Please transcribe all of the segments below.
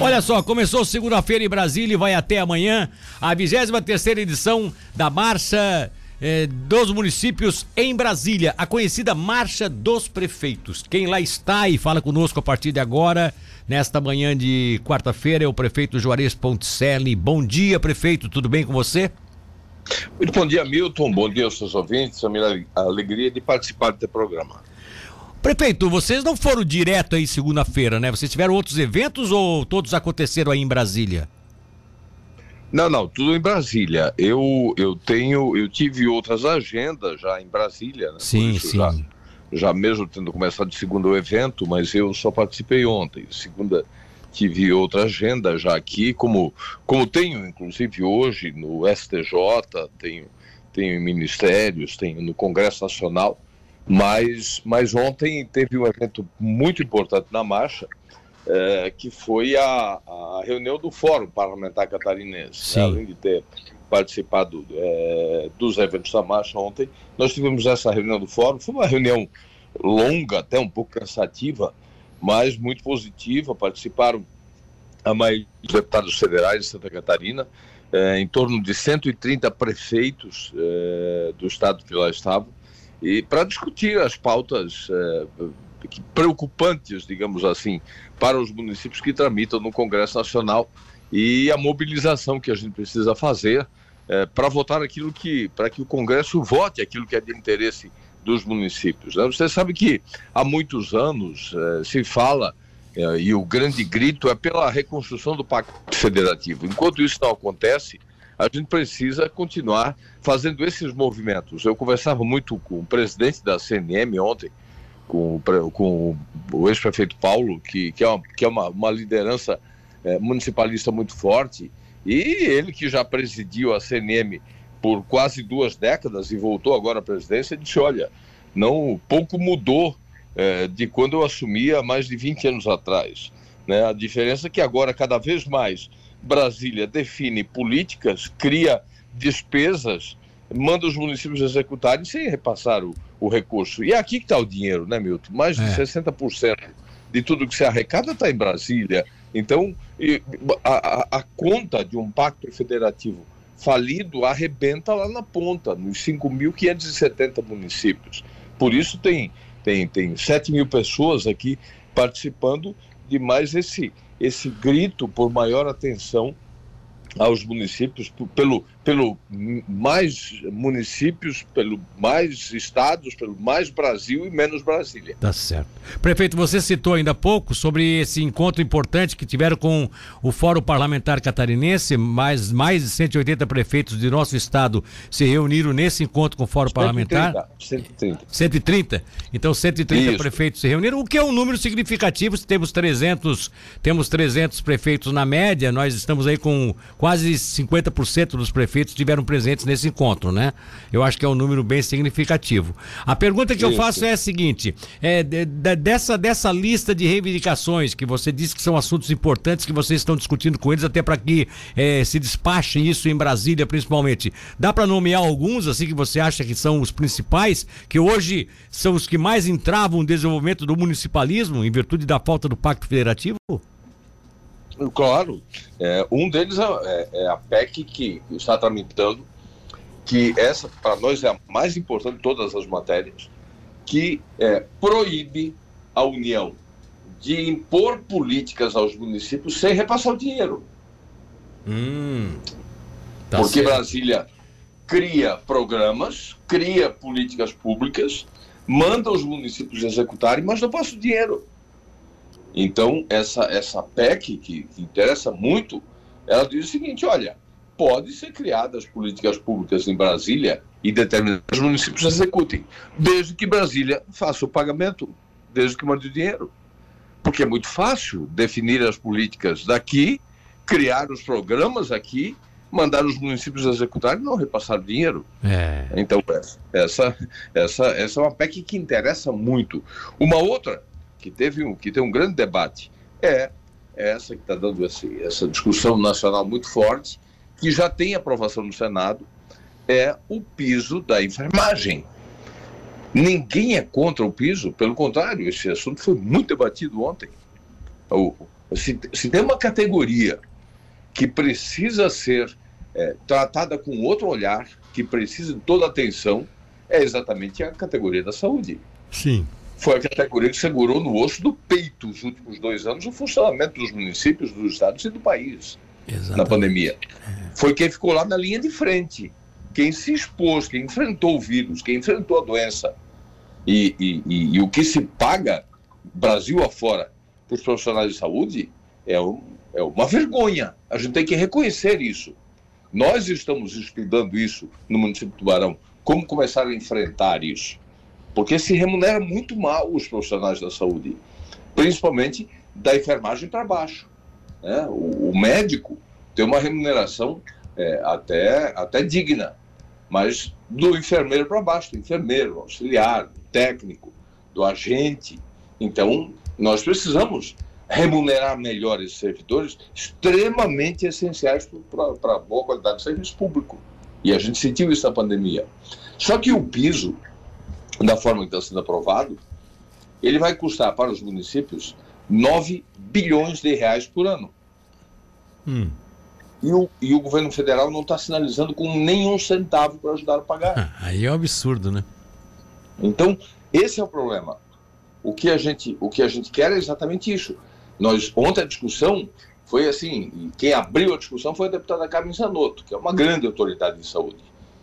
Olha só, começou segunda-feira em Brasília e vai até amanhã a 23 terceira edição da Marcha eh, dos Municípios em Brasília, a conhecida Marcha dos Prefeitos. Quem lá está e fala conosco a partir de agora, nesta manhã de quarta-feira, é o prefeito Juarez Ponticelli. Bom dia, prefeito, tudo bem com você? Muito bom dia, Milton. Bom dia aos seus ouvintes. A minha alegria de participar desse programa. Prefeito, vocês não foram direto aí segunda-feira, né? Vocês tiveram outros eventos ou todos aconteceram aí em Brasília? Não, não, tudo em Brasília. Eu, eu tenho, eu tive outras agendas já em Brasília, né? Sim, sim. Já, já mesmo tendo começado de segundo o evento, mas eu só participei ontem. Segunda tive outra agenda já aqui, como, como tenho inclusive hoje no STJ, tenho, tenho em ministérios, tenho no Congresso Nacional. Mas, mas ontem teve um evento muito importante na marcha, é, que foi a, a, reunião do Fórum Parlamentar Catarinense. Né? Além de ter participado é, dos eventos da marcha ontem, nós tivemos essa reunião do Fórum. Foi uma reunião longa, até um pouco cansativa, mas muito positiva. Participaram a maioria dos deputados federais de Santa Catarina, é, em torno de 130 prefeitos do estado que lá estavam e para discutir as pautas é, preocupantes, digamos assim, para os municípios que tramitam no Congresso Nacional e a mobilização que a gente precisa fazer é, para votar aquilo que, para que o Congresso vote aquilo que é de interesse dos municípios. Né? Você sabe que há muitos anos é, se fala e o grande grito é pela reconstrução do Pacto Federativo. Enquanto isso não acontece, a gente precisa continuar fazendo esses movimentos. Eu conversava muito com o presidente da CNM ontem, com, com o ex-prefeito Paulo, que, que é, uma, que é uma, uma liderança é, municipalista muito forte, e ele que já presidiu a CNM por quase duas décadas e voltou agora à presidência, disse: olha, não pouco mudou é, de quando eu assumi há mais de 20 anos atrás. Né? A diferença é que agora, cada vez mais, Brasília define políticas, cria despesas, manda os municípios executarem sem repassar o, o recurso. E é aqui que está o dinheiro, né, Milton? Mais de é. 60% de tudo que se arrecada está em Brasília. Então, a, a, conta de um pacto federativo falido arrebenta lá na ponta, nos 5.570 municípios. Por isso tem, tem, tem 7 mil pessoas aqui participando de mais esse esse grito por maior atenção aos municípios, pelo, pelo mais municípios, pelo mais estados, pelo mais Brasil e menos Brasília. Tá certo. Prefeito, você citou ainda há pouco sobre esse encontro importante que tiveram com o Fórum Parlamentar Catarinense, mais, mais de 180 prefeitos de nosso estado se reuniram nesse encontro com o Fórum 130, Parlamentar. 130. 130. Então 130 Isso. prefeitos se reuniram, o que é um número significativo, temos 300, temos 300 prefeitos na média, nós estamos aí com quase 50% dos prefeitos estiveram presentes nesse encontro, né? Eu acho que é um número bem significativo. A pergunta que Isso. eu faço é a seguinte: é, de, de, dessa, dessa lista de reivindicações que você disse que são assuntos importantes que vocês estão discutindo com eles, até para que é, se despache isso em Brasília, principalmente, dá para nomear alguns assim que você acha que são os principais, que hoje são os que mais entravam o desenvolvimento do municipalismo em virtude da falta do pacto federativo? Claro. É, um deles é, é, é, a PEC que está tramitando, que essa, para nós, é a mais importante de todas as matérias, que é, proíbe a União de impor políticas aos municípios sem repassar o dinheiro. Hum, tá Porque certo. Brasília cria programas, cria políticas públicas, manda os municípios executarem, mas não passa o dinheiro. Então, essa, essa PEC, que, que interessa muito, ela diz o seguinte: olha, pode ser criadas políticas públicas em Brasília e determinados municípios executem, desde que Brasília faça o pagamento, desde que mande o dinheiro. Porque é muito fácil definir as políticas daqui, criar os programas aqui, mandar os municípios executarem e não repassar dinheiro. É. Então, essa, essa, essa é uma PEC que interessa muito. Uma outra que teve um, que tem um grande debate é essa que está dando esse, essa discussão nacional muito forte, que já tem aprovação no Senado, é o piso da enfermagem. Ninguém é contra o piso, pelo contrário, esse assunto foi muito debatido ontem. Se, se tem uma categoria que precisa ser é, tratada com outro olhar, que precisa de toda atenção, é exatamente a categoria da saúde. Sim. Foi a categoria que segurou no osso do peito os últimos dois anos o funcionamento dos municípios, dos estados e do país exatamente. na pandemia. É. Foi quem ficou lá na linha de frente, quem se expôs, quem enfrentou o vírus, quem enfrentou a doença. E, e, e, e o que se paga, Brasil afora, para os profissionais de saúde é, um, é uma vergonha. A gente tem que reconhecer isso. Nós estamos estudando isso no município de Tubarão, como começar a enfrentar isso. Porque se remunera muito mal os profissionais da saúde, principalmente da enfermagem para baixo. Né? O, o, médico tem uma remuneração é, até, até digna, mas do enfermeiro para baixo, do enfermeiro, auxiliar, técnico, do agente. Então, nós precisamos remunerar melhor esses servidores extremamente essenciais para a boa qualidade do serviço público. E a gente sentiu isso na pandemia. Só que o piso, da forma que está sendo aprovado, ele vai custar para os municípios 9 bilhões de reais por ano. Hum. E, o, e o governo federal não está sinalizando com nenhum centavo para ajudar a pagar. Aí é um absurdo, né? Então, esse é o problema. O que a gente, o que a gente quer é exatamente isso. Nós, ontem a discussão foi assim, quem abriu a discussão foi a deputada Carmen Zanotto, que é uma grande autoridade de saúde.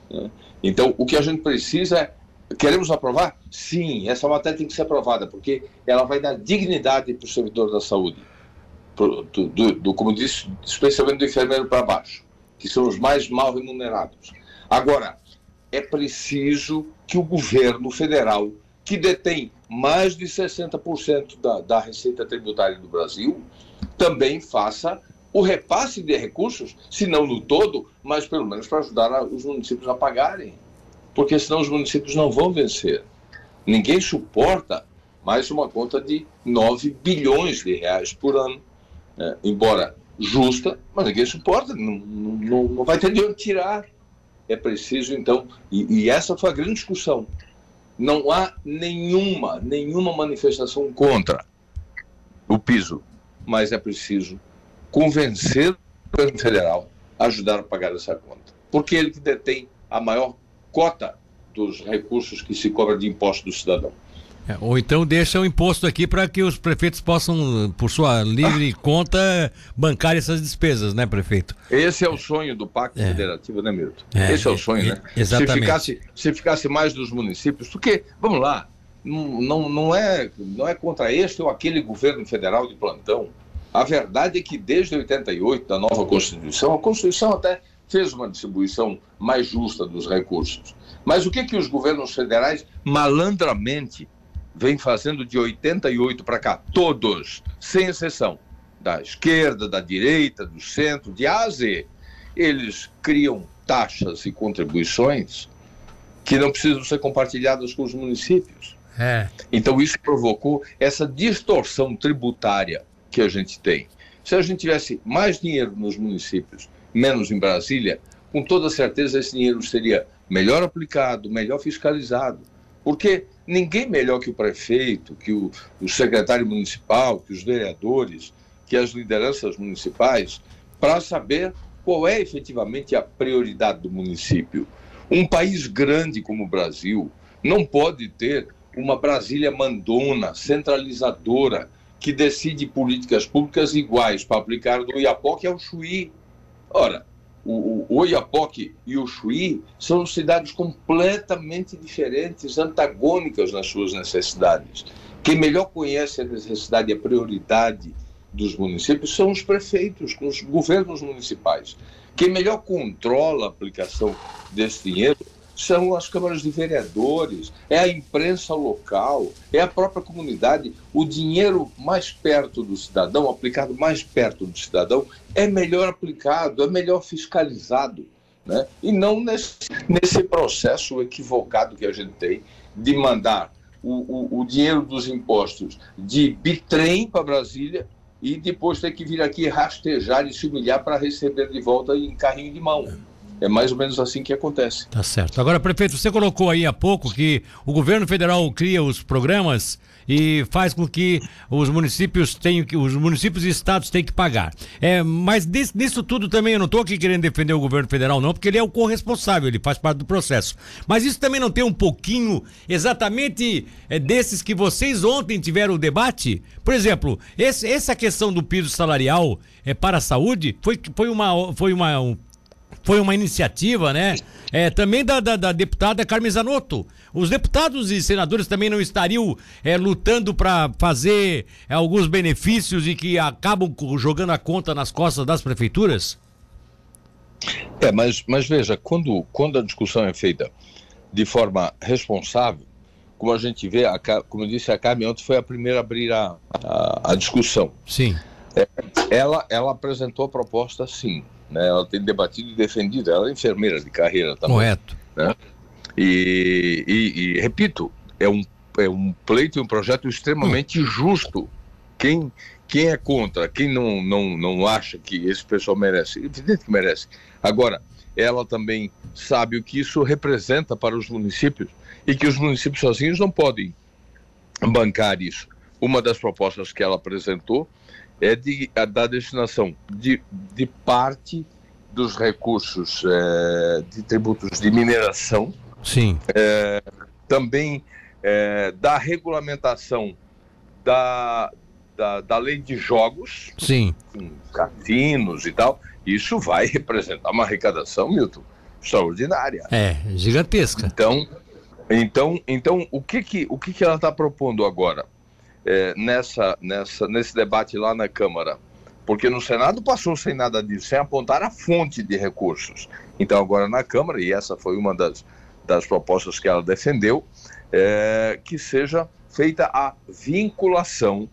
Né? Então, o que a gente precisa é, queremos aprovar? Sim, essa matéria tem que ser aprovada, porque ela vai dar dignidade para o servidor da saúde, pro, do, do, como disse, especialmente do enfermeiro para baixo, que são os mais mal remunerados. Agora, é preciso que o governo federal que detém mais de 60% da, da receita tributária do Brasil, também faça o repasse de recursos, se não no todo, mas pelo menos para ajudar a, os municípios a pagarem. Porque senão os municípios não vão vencer. Ninguém suporta mais uma conta de 9 bilhões de reais por ano. Né? Embora justa, mas ninguém suporta, não, não, não vai ter de onde tirar. É preciso, então, e, e essa foi a grande discussão. Não há nenhuma, nenhuma manifestação contra o piso, mas é preciso convencer o governo federal a ajudar a pagar essa conta. Porque ele que detém a maior cota dos recursos que se cobra de imposto do cidadão. É, ou então deixa o imposto aqui para que os prefeitos possam, por sua livre conta, bancar essas despesas, né, prefeito? Esse é o sonho do Pacto é. Federativo, né, Milton? É, Esse é o sonho, né? Exatamente. Se ficasse, se ficasse mais dos municípios, porque, vamos lá, não, não, é, não é contra este ou aquele governo federal de plantão. A verdade é que desde 88, da nova Constituição, a Constituição até fez uma distribuição mais justa dos recursos. Mas o que, que os governos federais malandramente vem fazendo de 88 para cá, todos, sem exceção, da esquerda, da direita, do centro, de A a Z, eles criam taxas e contribuições que não precisam ser compartilhadas com os municípios. É. Então isso provocou essa distorção tributária que a gente tem. Se a gente tivesse mais dinheiro nos municípios, menos em Brasília, com toda certeza esse dinheiro seria melhor aplicado, melhor fiscalizado. Porque ninguém melhor que o prefeito, que o, o secretário municipal, que os vereadores, que as lideranças municipais, para saber qual é efetivamente a prioridade do município. Um país grande como o Brasil não pode ter uma Brasília mandona, centralizadora, que decide políticas públicas iguais para aplicar do Iapoque ao Chuí. Ora, o, o Oiapoque e o Chuí são cidades completamente diferentes, antagônicas nas suas necessidades. Quem melhor conhece a necessidade e a prioridade dos municípios são os prefeitos, os governos municipais. Quem melhor controla a aplicação desse dinheiro são as câmaras de vereadores, é a imprensa local, é a própria comunidade. O dinheiro mais perto do cidadão, aplicado mais perto do cidadão, é melhor aplicado, é melhor fiscalizado. Né? E não nesse, nesse processo equivocado que a gente tem de mandar o, o, o dinheiro dos impostos de bitrem para Brasília e depois ter que vir aqui rastejar e se humilhar para receber de volta em carrinho de mão. É mais ou menos assim que acontece. Tá certo. Agora, prefeito, você colocou aí há pouco que o governo federal cria os programas e faz com que os municípios tenham que os municípios e estados têm que pagar. É, mas nisso tudo também eu não estou aqui querendo defender o governo federal não, porque ele é o corresponsável, ele faz parte do processo. Mas isso também não tem um pouquinho exatamente é, desses que vocês ontem tiveram o debate? Por exemplo, esse, essa questão do piso salarial é, para a saúde foi, foi uma foi uma um, foi uma iniciativa, né? É, também da, da, da, deputada Carmen Zanotto. Os deputados e senadores também não estariam é, lutando para fazer é, alguns benefícios e que acabam jogando a conta nas costas das prefeituras? É, mas, mas veja, quando, quando a discussão é feita de forma responsável, como a gente vê, a, como eu disse, a Carmen ontem foi a primeira a abrir a, a, a discussão. Sim. É, ela, ela apresentou a proposta, sim né? Ela tem debatido e defendido, ela é enfermeira de carreira também. Correto. Né? E, e, e, repito, é um, é um pleito e um projeto extremamente hum. justo. Quem, quem é contra, quem não, não, não acha que esse pessoal merece, evidente que merece. Agora, ela também sabe o que isso representa para os municípios e que os municípios sozinhos não podem bancar isso. Uma das propostas que ela apresentou é de, a, da destinação de, de parte dos recursos é, de tributos de mineração. Sim. É, também é, da regulamentação da, da, da, lei de jogos. Sim. Com casinos e tal. Isso vai representar uma arrecadação, Milton, extraordinária. É, gigantesca. Então, então, então o que que, o que, que ela está propondo agora? É, nessa, nessa, nesse debate lá na Câmara. Porque no Senado passou sem nada disso, sem apontar a fonte de recursos. Então, agora na Câmara, e essa foi uma das, das propostas que ela defendeu, é, que seja feita a vinculação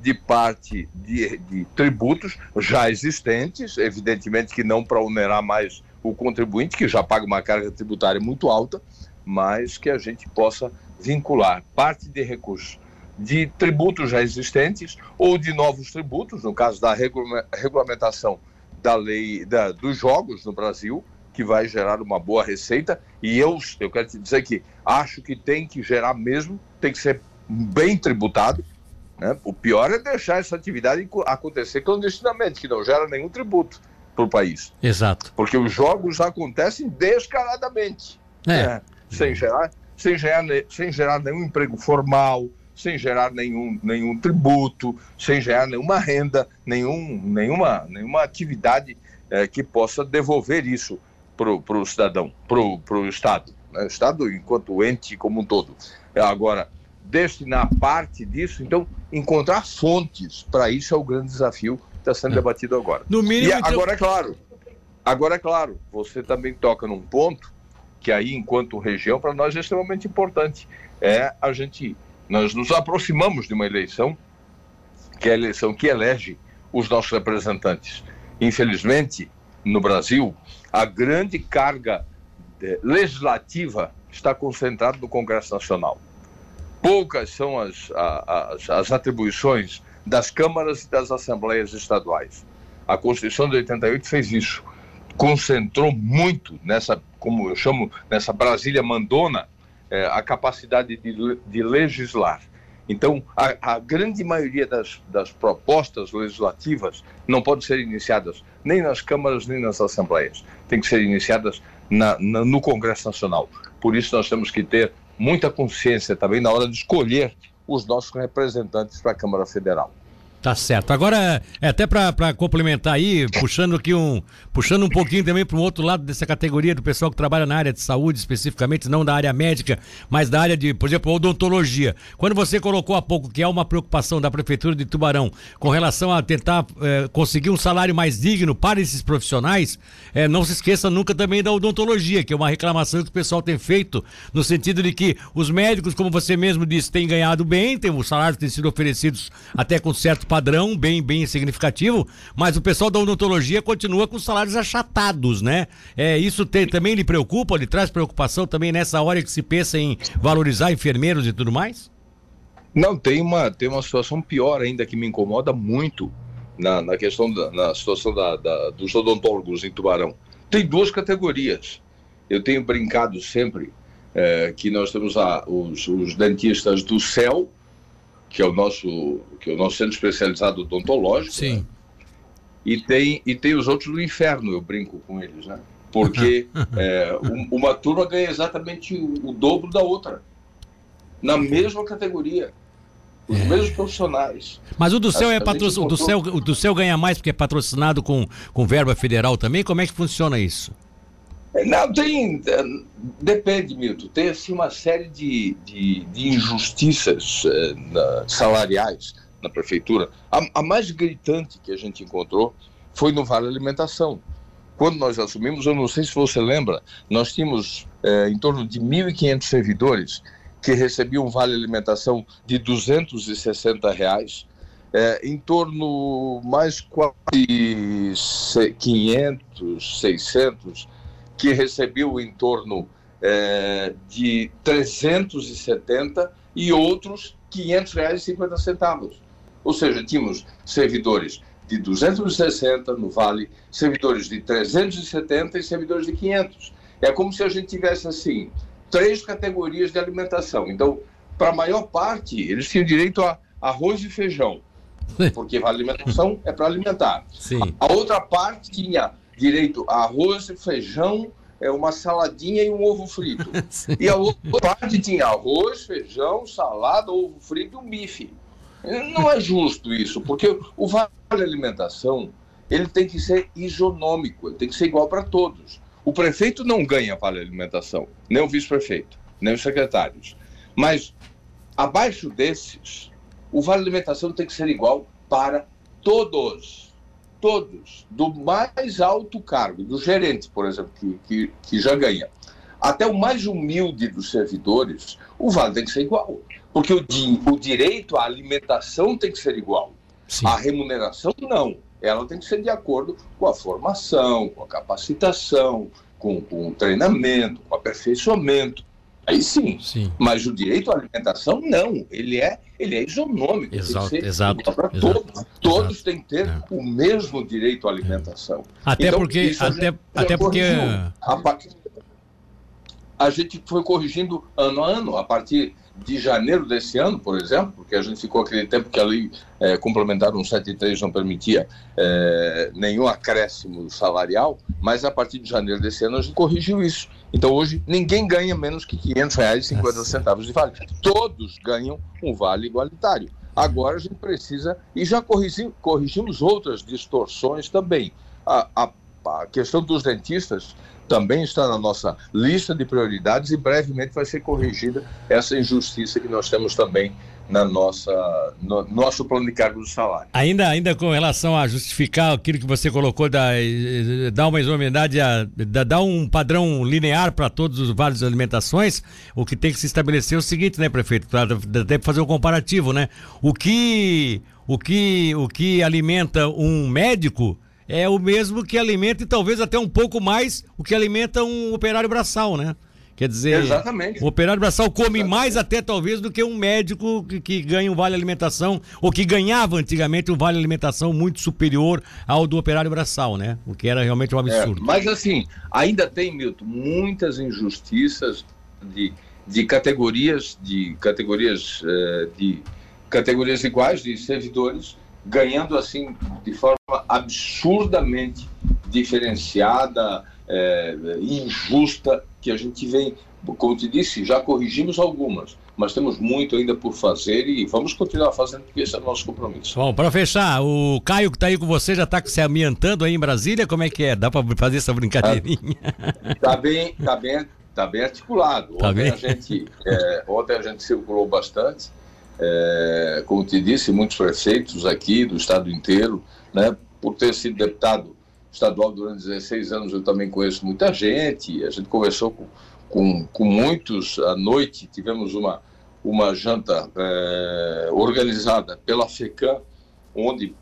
de parte de, de, tributos já existentes, evidentemente que não para onerar mais o contribuinte, que já paga uma carga tributária muito alta, mas que a gente possa vincular parte de recursos de tributos já existentes ou de novos tributos, no caso da regulamentação da lei da, dos jogos no Brasil, que vai gerar uma boa receita. E eu, eu quero te dizer que acho que tem que gerar mesmo, tem que ser bem tributado. Né? O pior é deixar essa atividade acontecer clandestinamente, que não gera nenhum tributo para o país. Exato. Porque os jogos acontecem descaradamente. É. Né? Sem, gerar, sem, gerar, sem gerar nenhum emprego formal, sem gerar nenhum, nenhum tributo, sem gerar nenhuma renda, nenhum, nenhuma, nenhuma atividade é, que possa devolver isso para o cidadão, para o Estado. Né? O Estado enquanto ente como um todo. Agora, destinar parte disso, então, encontrar fontes para isso é o grande desafio que está sendo é. debatido agora. No mínimo, e então... agora é claro, agora é claro, você também toca num ponto que aí, enquanto região, para nós é extremamente importante. É a gente nós nos aproximamos de uma eleição que é a eleição que elege os nossos representantes. Infelizmente, no Brasil, a grande carga eh, legislativa está concentrada no Congresso Nacional. Poucas são as, as, as atribuições das câmaras e das assembleias estaduais. A Constituição de 88 fez isso. Concentrou muito nessa, como eu chamo, nessa Brasília mandona, é, a capacidade de, de legislar. Então, a, a, grande maioria das, das propostas legislativas não pode ser iniciadas nem nas câmaras nem nas assembleias. Tem que ser iniciadas na, na, no Congresso Nacional. Por isso, nós temos que ter muita consciência também na hora de escolher os nossos representantes para a Câmara Federal. Tá certo. Agora, é, até para complementar aí, puxando aqui um, puxando um pouquinho também para um outro lado dessa categoria do pessoal que trabalha na área de saúde, especificamente, não da área médica, mas da área de, por exemplo, odontologia. Quando você colocou há pouco que é uma preocupação da Prefeitura de Tubarão com relação a tentar é, conseguir um salário mais digno para esses profissionais, é, não se esqueça nunca também da odontologia, que é uma reclamação que o pessoal tem feito, no sentido de que os médicos, como você mesmo disse, têm ganhado bem, tem, os salários têm sido oferecidos até com certo padrão bem, bem significativo, mas o pessoal da odontologia continua com salários achatados, né? É, isso também lhe preocupa, lhe traz preocupação também nessa hora que se pensa em valorizar enfermeiros e tudo mais? Não, tem uma, tem uma situação pior ainda que me incomoda muito na, na questão da na situação da, da, dos odontólogos em Tubarão. tem duas categorias. Eu tenho brincado sempre é, que nós temos a, os, os, dentistas do céu, que é o nosso, que é o nosso centro especializado odontológico. Sim. Né? E, tem, e tem os outros do inferno, eu brinco com eles, né? Porque é, uma turma ganha exatamente o, o dobro da outra, na mesma categoria. Os é. mesmos profissionais. Mas o do céu é patrocinado. O do céu, o do céu ganha mais porque é patrocinado com, com verba federal também? Como é que funciona isso? Não, tem. Depende, Milton. Tem assim uma série de, de, de injustiças é, na, salariais na prefeitura. A, a, mais gritante que a gente encontrou foi no Vale Alimentação. Quando nós assumimos, eu não sei se você lembra, nós tínhamos é, em torno de 1.500 servidores que recebia um vale alimentação de 260 reais, é, em torno mais quase 500, 600 que recebeu em torno é, de 370 e outros 500 reais e 50 centavos. Ou seja, tínhamos servidores de 260 no Vale, servidores de 370 e servidores de 500. É como se a gente tivesse assim três categorias de alimentação. Então, para a maior parte, eles tinham direito a arroz e feijão, porque a alimentação é para alimentar. Sim. A outra parte tinha direito a arroz feijão, é uma saladinha e um ovo frito. e a outra parte tinha arroz, feijão, salada, ovo frito e um bife. Não é justo isso, porque o vale alimentação ele tem que ser isonômico, ele tem que ser igual para todos. O prefeito não ganha vale alimentação, nem o vice-prefeito, nem os secretários. Mas abaixo desses, o vale alimentação tem que ser igual para todos. Todos, do mais alto cargo, do gerente, por exemplo, que, que, que já ganha, até o mais humilde dos servidores, o vale tem que ser igual. Porque o, di o direito à alimentação tem que ser igual. Sim. A remuneração, não ela tem que ser de acordo com a formação, com a capacitação, com, com o treinamento, com o aperfeiçoamento. Aí sim. sim. Mas o direito à alimentação, não. Ele é, ele é isonômico. Exato, exato, exato todos. Todos exato. têm que ter é. o mesmo direito à alimentação. Até então, porque. Até, até porque. A, a gente foi corrigindo ano a ano, a partir de janeiro desse ano, por exemplo, porque a gente ficou aquele tempo que a lei é, complementar 173 não permitia é, nenhum acréscimo salarial, mas a partir de janeiro desse ano a gente corrigiu isso. Então hoje ninguém ganha menos que 500 reais e 50 centavos de vale. Todos ganham um vale igualitário. Agora a gente precisa, e já corrigimos, corrigimos outras distorções também. A, a, a questão dos dentistas também está na nossa lista de prioridades e brevemente vai ser corrigida essa injustiça que nós temos também na nossa no nosso plano de cargo do salário. Ainda ainda com relação a justificar aquilo que você colocou da dar uma isonomidade a dar um padrão linear para todos os vários alimentações, o que tem que se estabelecer é o seguinte, né, prefeito, até fazer um comparativo, né? O que o que o que alimenta um médico é o mesmo que alimenta e talvez até um pouco mais o que alimenta um operário braçal, né? Quer dizer, Exatamente. o operário braçal come Exatamente. mais até talvez do que um médico que, que, ganha um vale alimentação ou que ganhava antigamente um vale alimentação muito superior ao do operário braçal, né? O que era realmente um absurdo. É, mas assim, ainda tem, Milton, muitas injustiças de, de categorias, de categorias uh, de categorias iguais de servidores ganhando assim de forma absurdamente diferenciada, é, injusta, que a gente vem, como te disse, já corrigimos algumas, mas temos muito ainda por fazer e vamos continuar fazendo porque esse é o nosso compromisso. Bom, para fechar, o Caio que está aí com você já está se ambientando aí em Brasília, como é que é? Dá para fazer essa brincadeirinha? Está bem, tá bem, tá bem articulado. Tá ontem, bem? A gente, é, ontem a gente circulou bastante, é, como te disse, muitos prefeitos aqui do estado inteiro, né, por ter sido deputado estadual durante 16 anos, eu também conheço muita gente, a gente conversou com, com, com muitos à noite, tivemos uma, uma janta é, organizada pela FECAM, onde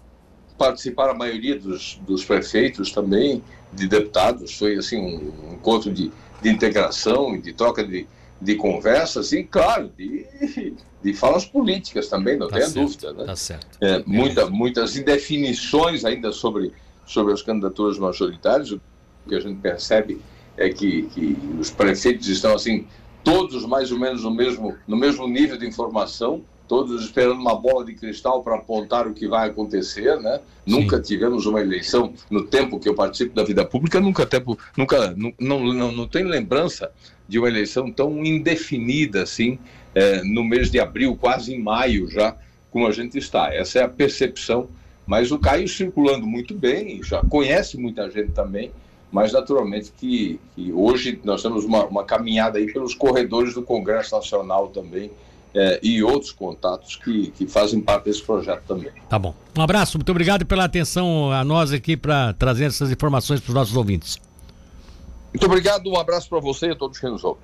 participaram a maioria dos, dos prefeitos também, de deputados, foi assim um, encontro de, de integração e de troca de, de conversas e, claro, de, de falas políticas também, não tá tenha dúvida. Né? Tá certo. É, muita, muitas indefinições ainda sobre, sobre as candidaturas majoritárias. que a gente percebe é que, que os prefeitos estão assim, todos mais ou menos no mesmo, no mesmo nível de informação, todos esperando uma bola de cristal para apontar o que vai acontecer, né? Sim. Nunca tivemos uma eleição no tempo que eu participo da vida pública, nunca tempo, nunca não, não, não tem lembrança de uma eleição tão indefinida assim, é, no mês de abril, quase em maio já, como a gente está. Essa é a percepção. Mas o Caio circulando muito bem, já conhece muita gente também, mas naturalmente que, que hoje nós temos uma, uma caminhada aí pelos corredores do Congresso Nacional também, é, e outros contatos que, que fazem parte desse projeto também. Tá bom. Um abraço, muito obrigado pela atenção a nós aqui para trazer essas informações para os nossos ouvintes. Muito obrigado, um abraço para você e a todos que nos ouvem.